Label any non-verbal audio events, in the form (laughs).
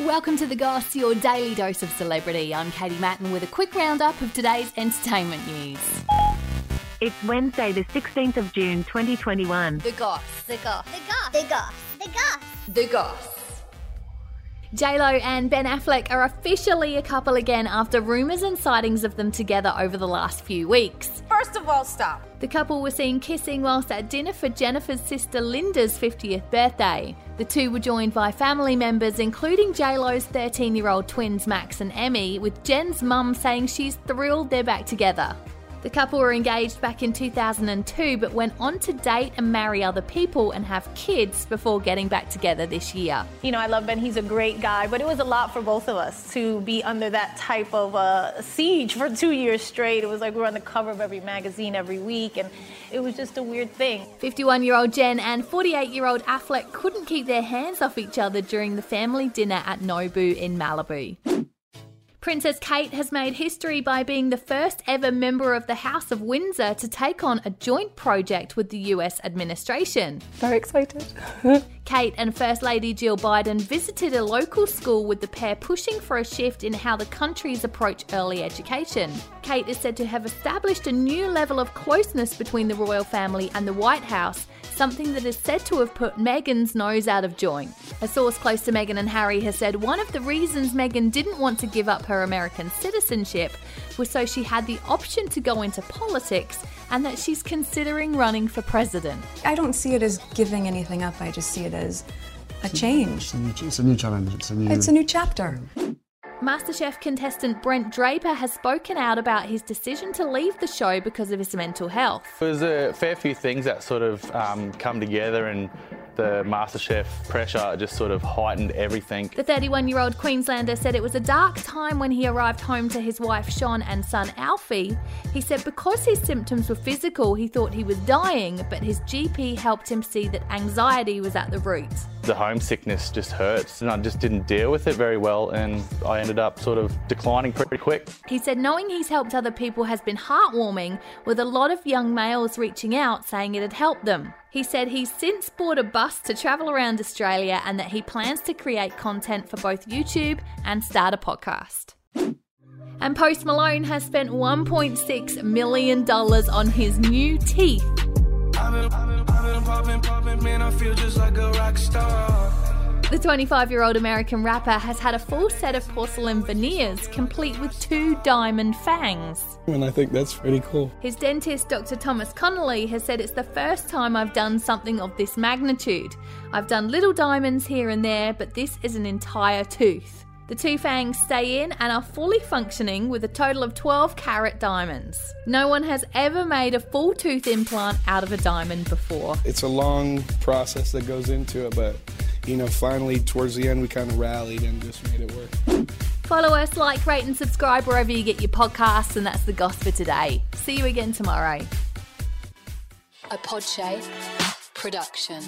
Welcome to The Goss, your daily dose of celebrity. I'm Katie Matten with a quick roundup of today's entertainment news. It's Wednesday, the 16th of June, 2021. The Goss. The goss. The goss. The goss. The goss. The Goss. JLo and Ben Affleck are officially a couple again after rumours and sightings of them together over the last few weeks. First of all, stop. The couple were seen kissing whilst at dinner for Jennifer's sister Linda's 50th birthday. The two were joined by family members, including JLo's 13 year old twins Max and Emme, with Jen's mum saying she's thrilled they're back together. The couple were engaged back in 2002 but went on to date and marry other people and have kids before getting back together this year. You know, I love Ben. He's a great guy, but it was a lot for both of us to be under that type of uh, siege for two years straight. It was like we were on the cover of every magazine every week, and it was just a weird thing. 51 year old Jen and 48 year old Affleck couldn't keep their hands off each other during the family dinner at Nobu in Malibu. Princess Kate has made history by being the first ever member of the House of Windsor to take on a joint project with the US administration. Very excited. (laughs) Kate and First Lady Jill Biden visited a local school with the pair pushing for a shift in how the countries approach early education. Kate is said to have established a new level of closeness between the royal family and the White House, something that is said to have put Meghan's nose out of joint. A source close to Meghan and Harry has said one of the reasons Meghan didn't want to give up her American citizenship was so she had the option to go into politics and that she's considering running for president. I don't see it as giving anything up. I just see it as a change. It's a new, it's a new challenge. It's a new. It's a new chapter. MasterChef contestant Brent Draper has spoken out about his decision to leave the show because of his mental health. There's a fair few things that sort of um, come together, and the MasterChef pressure just sort of heightened everything. The 31 year old Queenslander said it was a dark time when he arrived home to his wife Sean and son Alfie. He said because his symptoms were physical, he thought he was dying, but his GP helped him see that anxiety was at the root. The homesickness just hurts, and I just didn't deal with it very well, and I ended up sort of declining pretty quick. He said knowing he's helped other people has been heartwarming, with a lot of young males reaching out saying it had helped them. He said he's since bought a bus to travel around Australia and that he plans to create content for both YouTube and start a podcast. And Post Malone has spent $1.6 million on his new teeth. I've been, I've been, I've been man, The 25 year old American rapper has had a full set of porcelain veneers, complete with two diamond fangs. And I think that's pretty cool. His dentist, Dr. Thomas Connelly, has said it's the first time I've done something of this magnitude. I've done little diamonds here and there, but this is an entire tooth. The two fangs stay in and are fully functioning with a total of 12 carat diamonds. No one has ever made a full tooth implant out of a diamond before. It's a long process that goes into it, but you know, finally towards the end, we kind of rallied and just made it work. Follow us, like, rate, and subscribe wherever you get your podcasts, and that's the gossip for today. See you again tomorrow. A Podshape production.